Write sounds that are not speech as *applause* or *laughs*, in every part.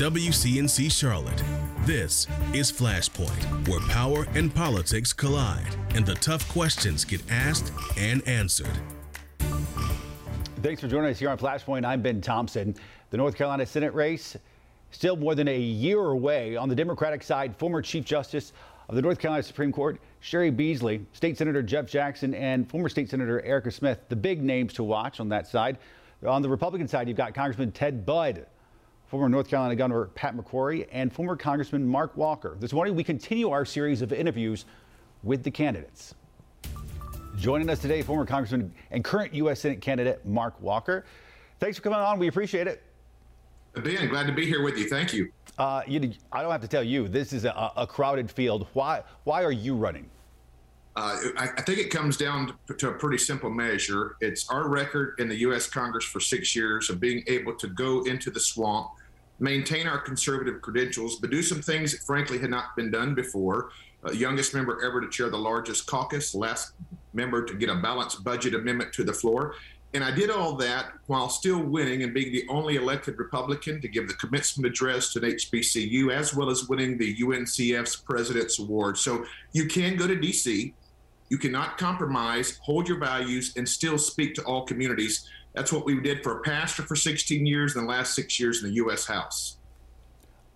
WCNC Charlotte. This is Flashpoint, where power and politics collide and the tough questions get asked and answered. Thanks for joining us here on Flashpoint. I'm Ben Thompson. The North Carolina Senate race still more than a year away. On the Democratic side, former Chief Justice of the North Carolina Supreme Court, Cheri Beasley, State Senator Jeff Jackson, and former State Senator Erica Smith, the big names to watch on that side. On the Republican side, you've got Congressman Ted Budd, former North Carolina Governor Pat McCrory, and former Congressman Mark Walker. This morning, we continue our series of interviews with the candidates. Joining us today, former Congressman and current U.S. Senate candidate Mark Walker. Thanks for coming on. We appreciate it. Ben, glad to be here with you. Thank you. Uh, you I don't have to tell you, this is a, a crowded field. Why, why are you running? Uh, I, I, think it comes down to, to, a pretty simple measure. It's our record in the U.S. Congress for six years of being able to go into the swamp, maintain our conservative credentials, but do some things that frankly had not been done before. Uh, youngest member ever to chair the largest caucus, last member to get a balanced budget amendment to the floor, and I did all that while still winning and being the only elected Republican to give the commencement address to an HBCU, as well as winning the UNCF's President's Award. So you can go to DC. You cannot compromise, hold your values, and still speak to all communities. That's what we did for a pastor for 16 years and the last six years in the U.S. House.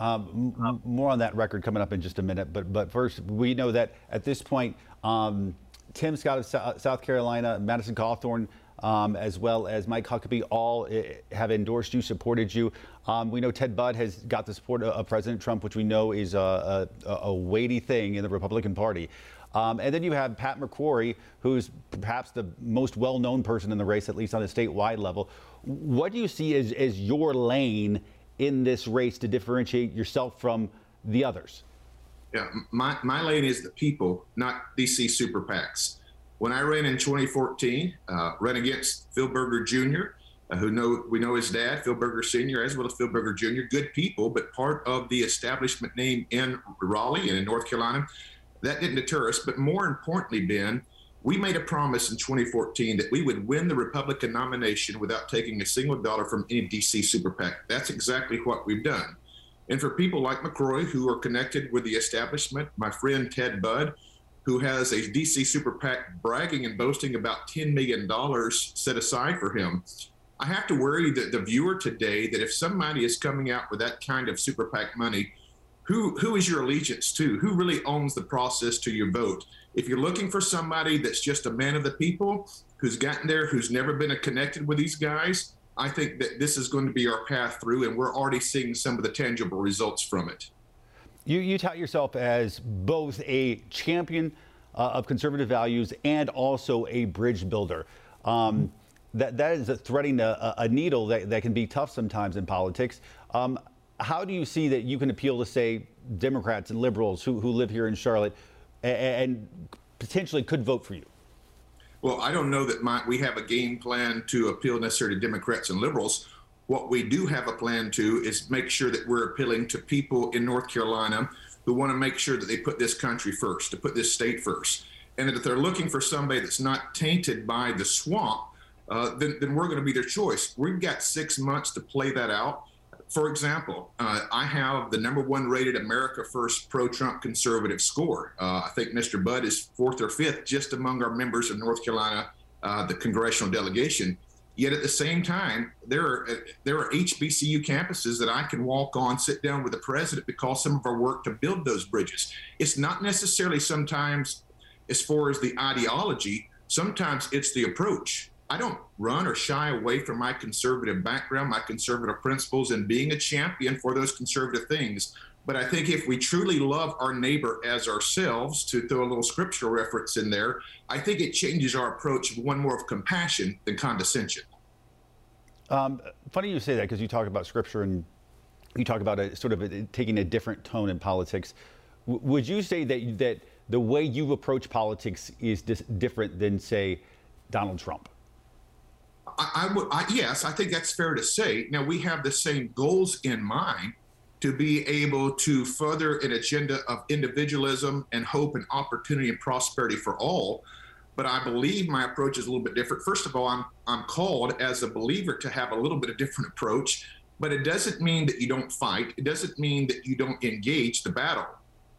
Um, m- more on that record coming up in just a minute. But but first, we know that at this point, um, Tim Scott of South Carolina, Madison Cawthorn, um, as well as Mike Huckabee, all eh, have endorsed you, supported you. Um, we know Ted Budd has got the support of President Trump, which we know is a, a, a weighty thing in the Republican Party. Um, and then you have Pat McCrory, who's perhaps the most well known person in the race, at least on a statewide level. What do you see as, as your lane in this race to differentiate yourself from the others? Yeah, my, my lane is the people, not DC super PACs. When I ran in 2014, uh, ran against Phil Berger Jr., uh, who know we know his dad, Phil Berger Sr., as well as Phil Berger Jr., good people, but part of the establishment name in Raleigh and in North Carolina. That didn't deter us. But more importantly, Ben, we made a promise in 2014 that we would win the Republican nomination without taking a single dollar from any DC super PAC. That's exactly what we've done. And for people like McCrory, who are connected with the establishment, my friend Ted Budd, who has a DC super PAC bragging and boasting about $10 million set aside for him. I have to worry that the viewer today that if somebody is coming out with that kind of super PAC money, who who is your allegiance to? Who really owns the process to your vote? If you're looking for somebody that's just a man of the people, who's gotten there, who's never been connected with these guys, I think that this is going to be our path through, and we're already seeing some of the tangible results from it. You, you tout yourself as both a champion uh, of conservative values and also a bridge builder. Um, that, that is threading a, a, needle that, that can be tough sometimes in politics. Um, how do you see that you can appeal to, say, Democrats and liberals who, who live here in Charlotte and, and potentially could vote for you? Well, I don't know that my, we have a game plan to appeal necessarily to Democrats and liberals. What we do have a plan to is make sure that we're appealing to people in North Carolina who want to make sure that they put this country first, to put this state first. And that if they're looking for somebody that's not tainted by the swamp, uh, then, then we're going to be their choice. We've got six months to play that out. For example, uh, I have the number one rated America First pro Trump conservative score. Uh, I think Mr. Budd is fourth or fifth just among our members of North Carolina, uh, the congressional delegation. Yet at the same time, there are there are HBCU campuses that I can walk on, sit down with the president because some of our work to build those bridges. It's not necessarily sometimes as far as the ideology. Sometimes it's the approach. I don't run or shy away from my conservative background, my conservative principles, and being a champion for those conservative things. But I think if we truly love our neighbor as ourselves, to throw a little scriptural reference in there, I think it changes our approach one more of compassion than condescension. Um, funny you say that because you talk about scripture and you talk about a, sort of a, taking a different tone in politics. W- would you say that that the way you approach politics is dis- different than, say, Donald Trump? I, I would, I, yes, I think that's fair to say. Now we have the same goals in mind to be able to further an agenda of individualism and hope and opportunity and prosperity for all. But I believe my approach is a little bit different. First of all, I'm I'm called as a believer to have a little bit of different approach but it doesn't mean that you don't fight. It doesn't mean that you don't engage the battle.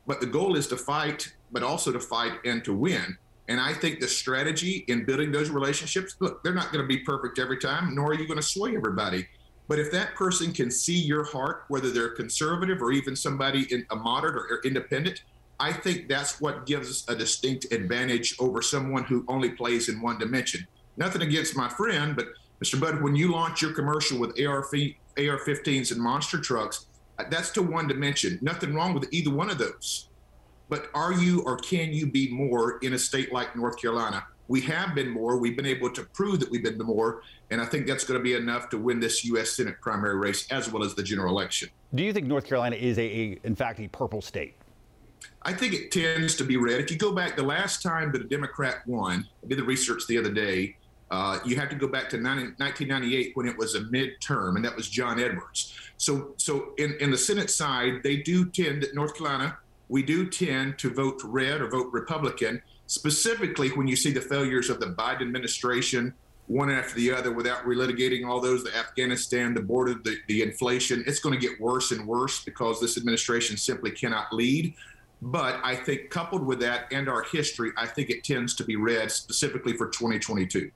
But the goal is to fight, but also to fight and to win. And I think the strategy in building those relationships, look, they're not going to be perfect every time, nor are you going to sway everybody. But if that person can see your heart, whether they're conservative or even somebody in a moderate or independent, I think that's what gives us a distinct advantage over someone who only plays in one dimension. Nothing against my friend, but Mr. Budd, when you launch your commercial with AR, AR-15s and monster trucks, that's to one dimension. Nothing wrong with either one of those. But are you or can you be more in a state like North Carolina? We have been more. We've been able to prove that we've been more. And I think that's going to be enough to win this U.S. Senate primary race as well as the general election. Do you think North Carolina is, a, a in fact, a purple state? I think it tends to be red. If you go back the last time that a Democrat won, I did the research the other day, uh, you have to go back to 90, 1998 when it was a midterm, and that was John Edwards. So, so in, in the Senate side, they do tend, that North Carolina, we do tend to vote red or vote Republican, specifically when you see the failures of the Biden administration, one after the other, without relitigating all those, the Afghanistan, the border, the, the inflation. It's going to get worse and worse because this administration simply cannot lead. But I think coupled with that and our history, I think it tends to be red specifically for 2022.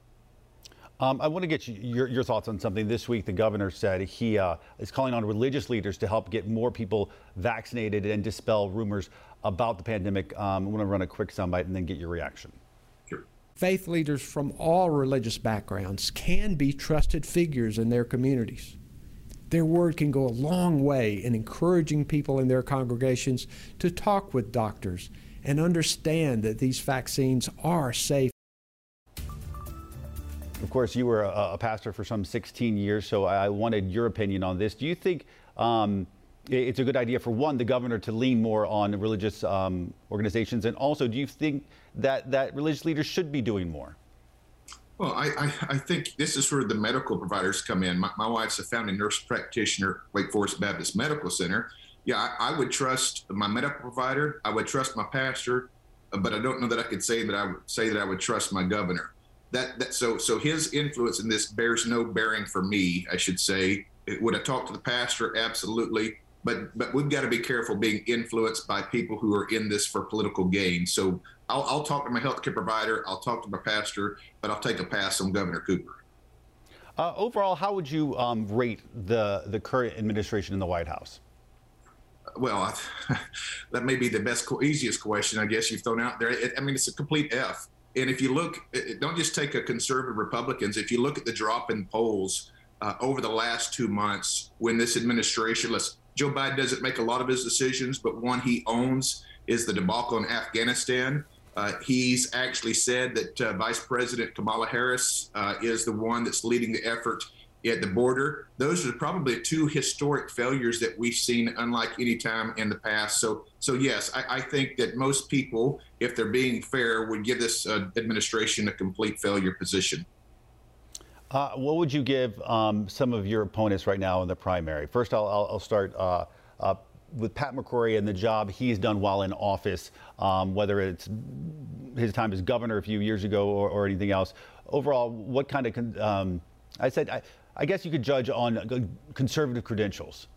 Um, I want to get you, your, your, thoughts on something. This week, the governor said he uh, is calling on religious leaders to help get more people vaccinated and dispel rumors about the pandemic. Um, I want to run a quick soundbite and then get your reaction. Sure. Faith leaders from all religious backgrounds can be trusted figures in their communities. Their word can go a long way in encouraging people in their congregations to talk with doctors and understand that these vaccines are safe of course, you were a, a, pastor for some 16 years, so I wanted your opinion on this. Do you think um, it's a good idea for one, the governor to lean more on religious um, organizations, and also, do you think that that religious leaders should be doing more? Well, I, I, I think this is where the medical providers come in. My, my wife's a founding nurse practitioner, Wake Forest Baptist Medical Center. Yeah, I, I would trust my medical provider. I would trust my pastor, but I don't know that I could say that I would say that I would trust my governor that, that so so his influence in this bears no bearing for me, I should say. Would I talk to the pastor? Absolutely. But but we've got to be careful being influenced by people who are in this for political gain. So I'll, I'll talk to my healthcare provider. I'll talk to my pastor, but I'll take a pass on Governor Cooper. Uh, overall, how would you um, rate the the current administration in the White House? Well, I, *laughs* that may be the best, easiest question I guess you've thrown out there. It, I mean, it's a complete F. And if you look, don't just take a conservative Republicans. If you look at the drop in polls uh, over the last two months, when this administration, let's, Joe Biden doesn't make a lot of his decisions, but one he owns is the debacle in Afghanistan. Uh, he's actually said that uh, Vice President Kamala Harris uh, is the one that's leading the effort at the border. Those are probably two historic failures that we've seen, unlike any time in the past. So, so yes, I, I think that most people, if they're being fair, would give this uh, administration a complete failure position. Uh, what would you give um, some of your opponents right now in the primary? First, I'll, I'll start uh, with Pat McCrory and the job he's done while in office, um, whether it's his time as governor a few years ago or, or anything else. Overall, what kind of um, I said I, I guess you could judge on conservative credentials.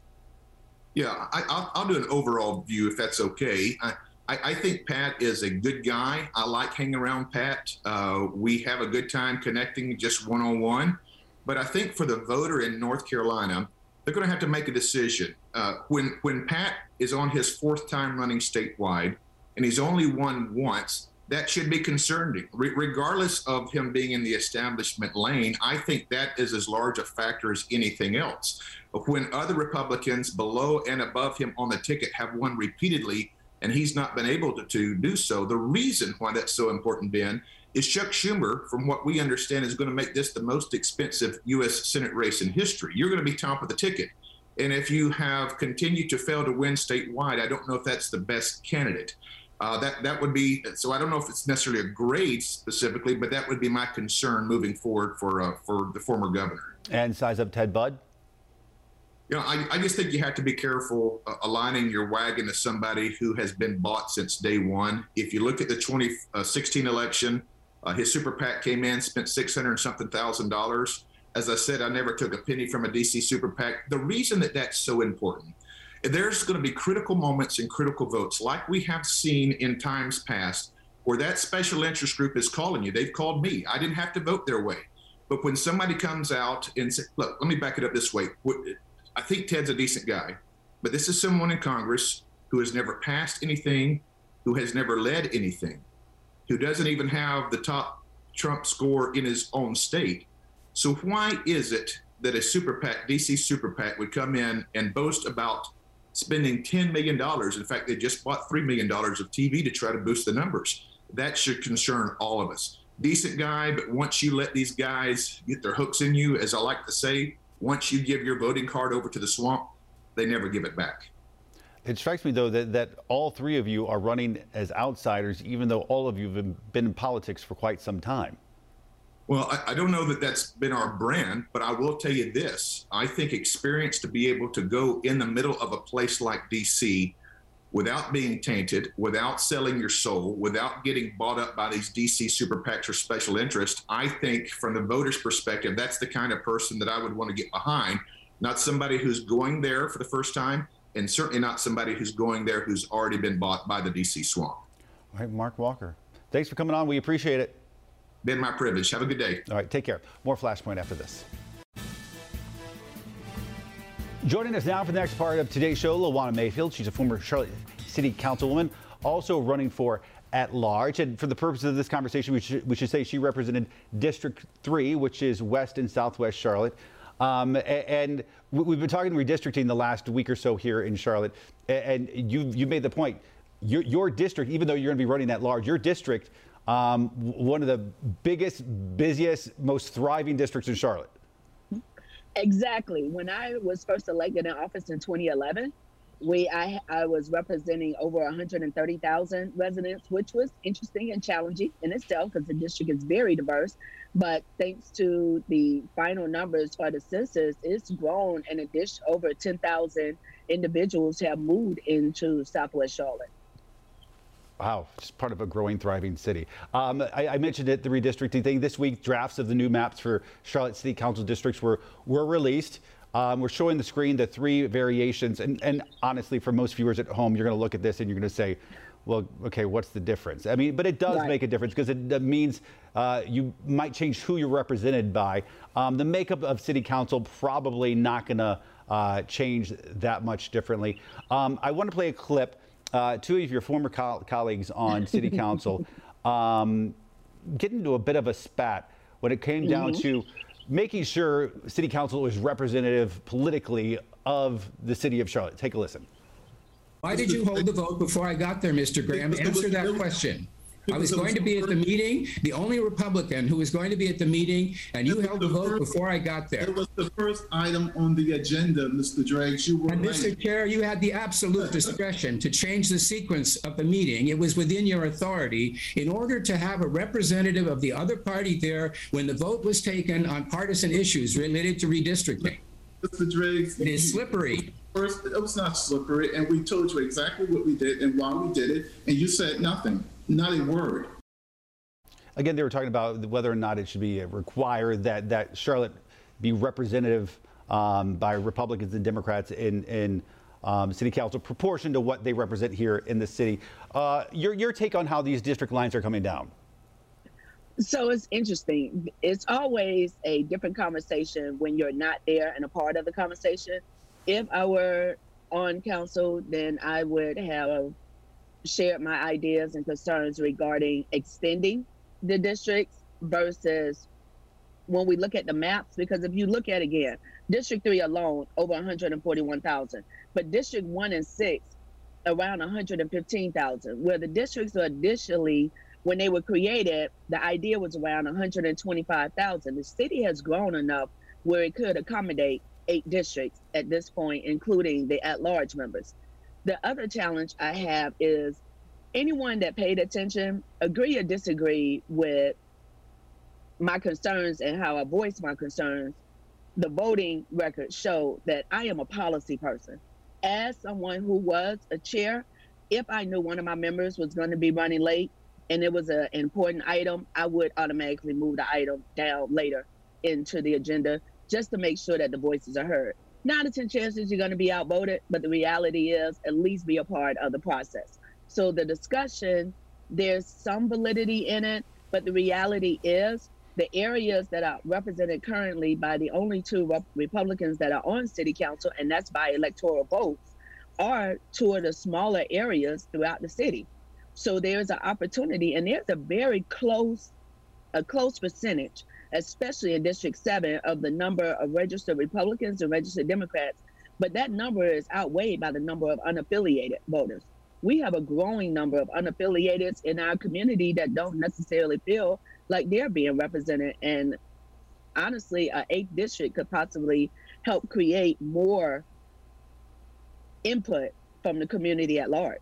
Yeah, I, will do an overall view if that's okay. I, I, I, think Pat is a good guy. I like hanging around Pat. Uh, we have a good time connecting just one on one. But I think for the voter in North Carolina, they're going to have to make a decision. Uh, when when Pat is on his fourth time running statewide, and he's only won once, that should be concerning. Re- regardless of him being in the establishment lane, I think that is as large a factor as anything else. When other Republicans below and above him on the ticket have won repeatedly, and he's not been able to, to do so, the reason why that's so important, Ben, is Chuck Schumer, from what we understand, is going to make this the most expensive U.S. Senate race in history. You're going to be top of the ticket. And if you have continued to fail to win statewide, I don't know if that's the best candidate. Uh, that that would be so. I don't know if it's necessarily a grade specifically, but that would be my concern moving forward for uh, for the former governor. And size up Ted Budd. You know, I, I just think you have to be careful uh, aligning your wagon to somebody who has been bought since day one. If you look at the 2016 uh, election, uh, his super PAC came in, spent 600 something thousand dollars. As I said, I never took a penny from a DC super PAC. The reason that that's so important, there's going to be critical moments and critical votes, like we have seen in times past, where that special interest group is calling you. They've called me. I didn't have to vote their way. But when somebody comes out and says, look, let me back it up this way. I think Ted's a decent guy, but this is someone in Congress who has never passed anything, who has never led anything, who doesn't even have the top Trump score in his own state. So why is it that a super PAC, DC super PAC, would come in and boast about spending $10 million? In fact, they just bought $3 million of TV to try to boost the numbers. That should concern all of us. Decent guy, but once you let these guys get their hooks in you, as I like to say, once you give your voting card over to the swamp, they never give it back. It strikes me, though, that, that all three of you are running as outsiders, even though all of you have been in politics for quite some time. Well, I, I, don't know that that's been our brand, but I will tell you this. I think experience to be able to go in the middle of a place like DC without being tainted, without selling your soul, without getting bought up by these DC super PACs or special interests, I think from the voters' perspective, that's the kind of person that I would want to get behind. Not somebody who's going there for the first time, and certainly not somebody who's going there who's already been bought by the DC swamp. All right, Mark Walker. Thanks for coming on. We appreciate it. Been my privilege. Have a good day. All right, take care. More Flashpoint after this. Joining us now for the next part of today's show, Lawana Mayfield. She's a former Charlotte City Councilwoman, also running for at large. And for the purpose of this conversation, we should, we should say she represented District 3, which is West and Southwest Charlotte. Um, and we've been talking redistricting the last week or so here in Charlotte. And you, you made the point, your, your district, even though you're going to be running that large, your district, um, one of the biggest, busiest, most thriving districts in Charlotte. Exactly. When I was first elected in office in 2011, we I, I was representing over 130,000 residents, which was interesting and challenging in itself because the district is very diverse. But thanks to the final numbers for the census, it's grown, and addition over 10,000 individuals have moved into Southwest Charlotte. Wow, just part of a growing, thriving city. Um, I, I, mentioned it, the redistricting thing. This week, drafts of the new maps for Charlotte City Council districts were, were released. Um, we're showing the screen the three variations. And, and honestly, for most viewers at home, you're going to look at this and you're going to say, well, okay, what's the difference? I mean, but it does right. make a difference because it, means uh, you might change who you're represented by. Um, the makeup of city council probably not going to uh, change that much differently. Um, I want to play a clip uh, two of your former co- colleagues on city *laughs* council um, get into a bit of a spat when it came down mm-hmm. to making sure city council was representative politically of the city of Charlotte. Take a listen. Why did you hold the vote before I got there, Mr. Graham? Answer that question. I was going to be at the meeting, the only Republican who was going to be at the meeting, and you held the vote before I got there. It was the first item on the agenda, Mr. Driggs. You were and. Mr. Chair, you had the absolute *laughs* discretion to change the sequence of the meeting. It was within your authority in order to have a representative of the other party there when the vote was taken on partisan issues related to redistricting. Mr. Driggs, it is slippery. First, it was not slippery, and we told you exactly what we did and why we did it, and you said nothing. Not a word. Again, they were talking about whether or not it should be required that, that Charlotte be representative um, by Republicans and Democrats in, in um, city council, proportion to what they represent here in the city. Uh, your, your take on how these district lines are coming down? So it's interesting. It's always a different conversation when you're not there and a part of the conversation. If I were on council, then I would have shared my ideas and concerns regarding extending the districts versus when we look at the maps, because if you look at again, District 3 alone, over 141,000, but District 1 and 6, around 115,000, where the districts are additionally, when they were created, the idea was around 125,000. The city has grown enough where it could accommodate eight districts at this point, including the at large members. The other challenge I have is anyone that paid attention, agree or disagree with my concerns and how I voice my concerns, the voting record showed that I am a policy person. As someone who was a chair, if I knew one of my members was going to be running late and it was an important item, I would automatically move the item down later into the agenda just to make sure that the voices are heard. Not a 10 chances you're going to be outvoted, but the reality is at least be a part of the process. So the discussion, there's some validity in it, but the reality is the areas that are represented currently by the only two Republicans that are on city council, and that's by electoral votes, are two of the smaller areas throughout the city. So there's an opportunity, and there's a very close, a close percentage, especially in District 7, of the number of registered Republicans and registered Democrats. But that number is outweighed by the number of unaffiliated voters. We have a growing number of unaffiliated in our community that don't necessarily feel like they're being represented. And honestly, a eighth district could possibly help create more input from the community at large.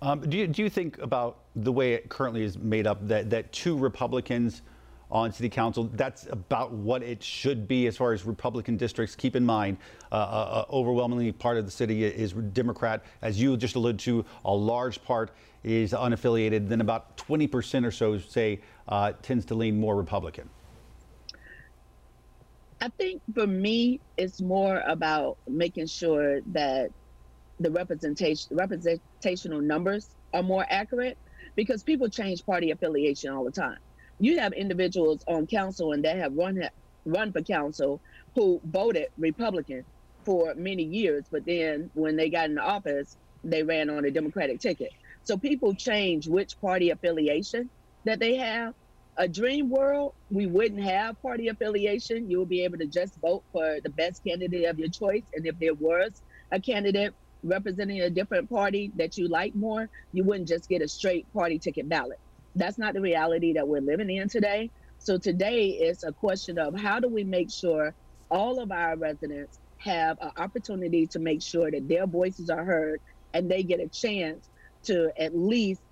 Um, do, you, do you think about the way it currently is made up that, that two Republicans on city council, that's about what it should be as far as Republican districts. Keep in mind, uh, uh, uh overwhelmingly part of the city is Democrat. As you just alluded to, a large part is unaffiliated. Then about 20% or so, say, uh, tends to lean more Republican. I think for me, it's more about making sure that the representation representational numbers are more accurate because people change party affiliation all the time. You have individuals on council and that have run run for council who voted Republican for many years, but then when they got in office, they ran on a Democratic ticket. So people change which party affiliation that they have a dream world, we wouldn't have party affiliation. You will be able to just vote for the best candidate of your choice. And if there was a candidate representing a different party that you like more, you wouldn't just get a straight party ticket ballot. That's not the reality that we're living in today. So today is a question of how do we make sure all of our residents have an opportunity to make sure that their voices are heard and they get a chance to at least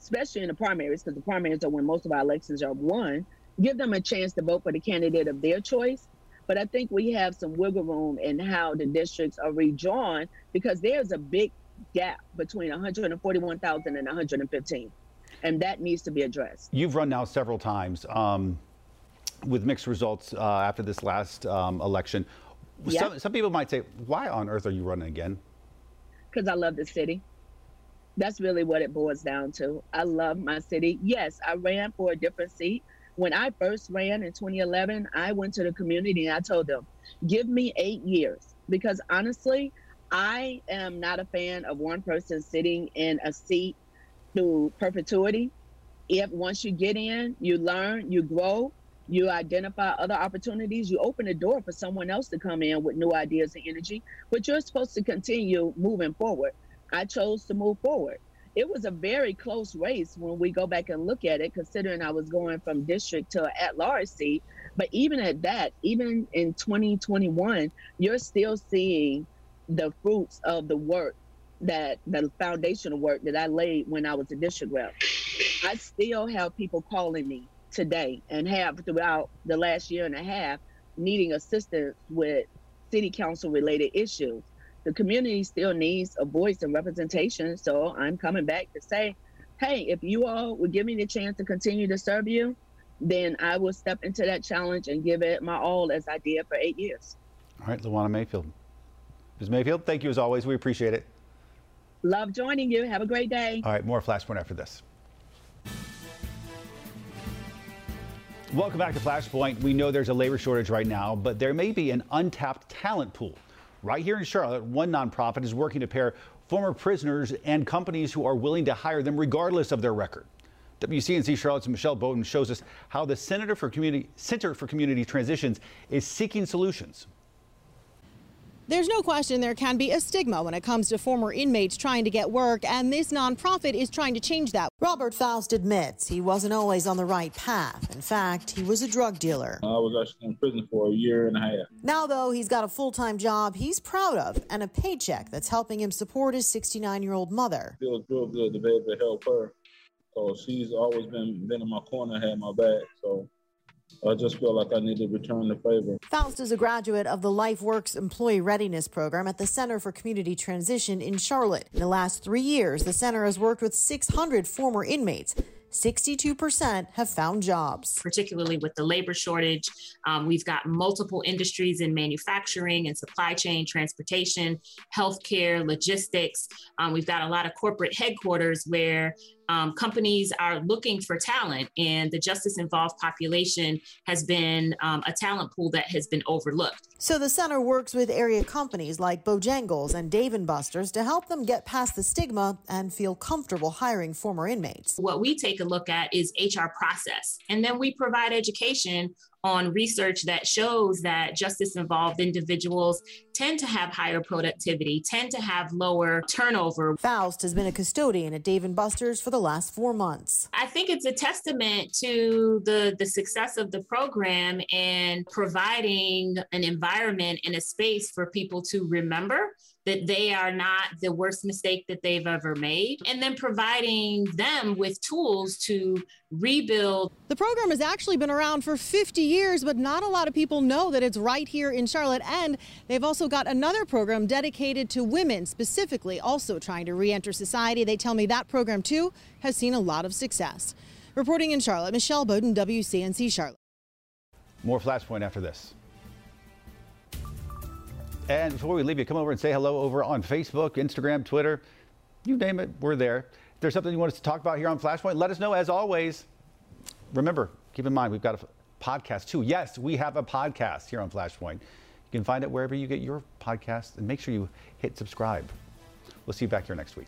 especially in the primaries, because the primaries are when most of our elections are won, give them a chance to vote for the candidate of their choice. But I think we have some wiggle room in how the districts are redrawn because there's a big gap between 141,000 and 115. And that needs to be addressed. You've run now several times um, with mixed results uh, after this last um, election. Yeah. Some, some people might say, why on earth are you running again? Because I love the city. That's really what it boils down to. I love my city. Yes, I ran for a different seat. When I first ran in 2011, I went to the community and I told them, give me eight years. Because honestly, I am not a fan of one person sitting in a seat through perpetuity. If once you get in, you learn, you grow, you identify other opportunities, you open the door for someone else to come in with new ideas and energy, but you're supposed to continue moving forward. I chose to move forward. It was a very close race when we go back and look at it, considering I was going from district to at large seat. But even at that, even in 2021, you're still seeing the fruits of the work that the foundational work that I laid when I was a district rep. I still have people calling me today and have throughout the last year and a half needing assistance with city council related issues the community still needs a voice and representation. So I'm coming back to say, hey, if you all would give me the chance to continue to serve you, then I will step into that challenge and give it my all as I did for eight years. All right, Lawana Mayfield. Ms. Mayfield, thank you as always. We appreciate it. Love joining you. Have a great day. All right, more Flashpoint after this. Welcome back to Flashpoint. We know there's a labor shortage right now, but there may be an untapped talent pool Right here in Charlotte, one nonprofit is working to pair former prisoners and companies who are willing to hire them regardless of their record. WCNC Charlotte's Michelle Bowden shows us how the Center for Community, Center for Community Transitions is seeking solutions. There's no question there can be a stigma when it comes to former inmates trying to get work, and this nonprofit is trying to change that. Robert Faust admits he wasn't always on the right path. In fact, he was a drug dealer. I was actually in prison for a year and a half. Now, though, he's got a full time job he's proud of and a paycheck that's helping him support his 69 year old mother. Feels real good to be able to help her. So she's always been, been in my corner, had my back. So I just feel like I need to return the favor. Faust is a graduate of the LifeWorks Employee Readiness Program at the Center for Community Transition in Charlotte. In the last three years, the center has worked with 600 former inmates 62% have found jobs. Particularly with the labor shortage, um, we've got multiple industries in manufacturing and supply chain, transportation, healthcare, logistics. Um, we've got a lot of corporate headquarters where um, companies are looking for talent, and the justice involved population has been um, a talent pool that has been overlooked. So the center works with area companies like Bojangles and Dave and Buster's to help them get past the stigma and feel comfortable hiring former inmates. What we take a look at is HR process, and then we provide education on research that shows that justice involved individuals tend to have higher productivity, tend to have lower turnover. Faust has been a custodian at Dave & Buster's for the last four months. I think it's a testament to the, the success of the program and providing an environment and a space for people to remember that they are not the worst mistake that they've ever made, and then providing them with tools to rebuild. The program has actually been around for 50 years, but not a lot of people know that it's right here in Charlotte. And they've also got another program dedicated to women, specifically also trying to re enter society. They tell me that program, too, has seen a lot of success. Reporting in Charlotte, Michelle Bowden, WCNC Charlotte. More Flashpoint after this. And before we leave you, come over and say hello over on Facebook, Instagram, Twitter, you name it, we're there. If there's something you want us to talk about here on Flashpoint, let us know as always. Remember, keep in mind, we've got a podcast too. Yes, we have a podcast here on Flashpoint. You can find it wherever you get your podcast and make sure you hit subscribe. We'll see you back here next week.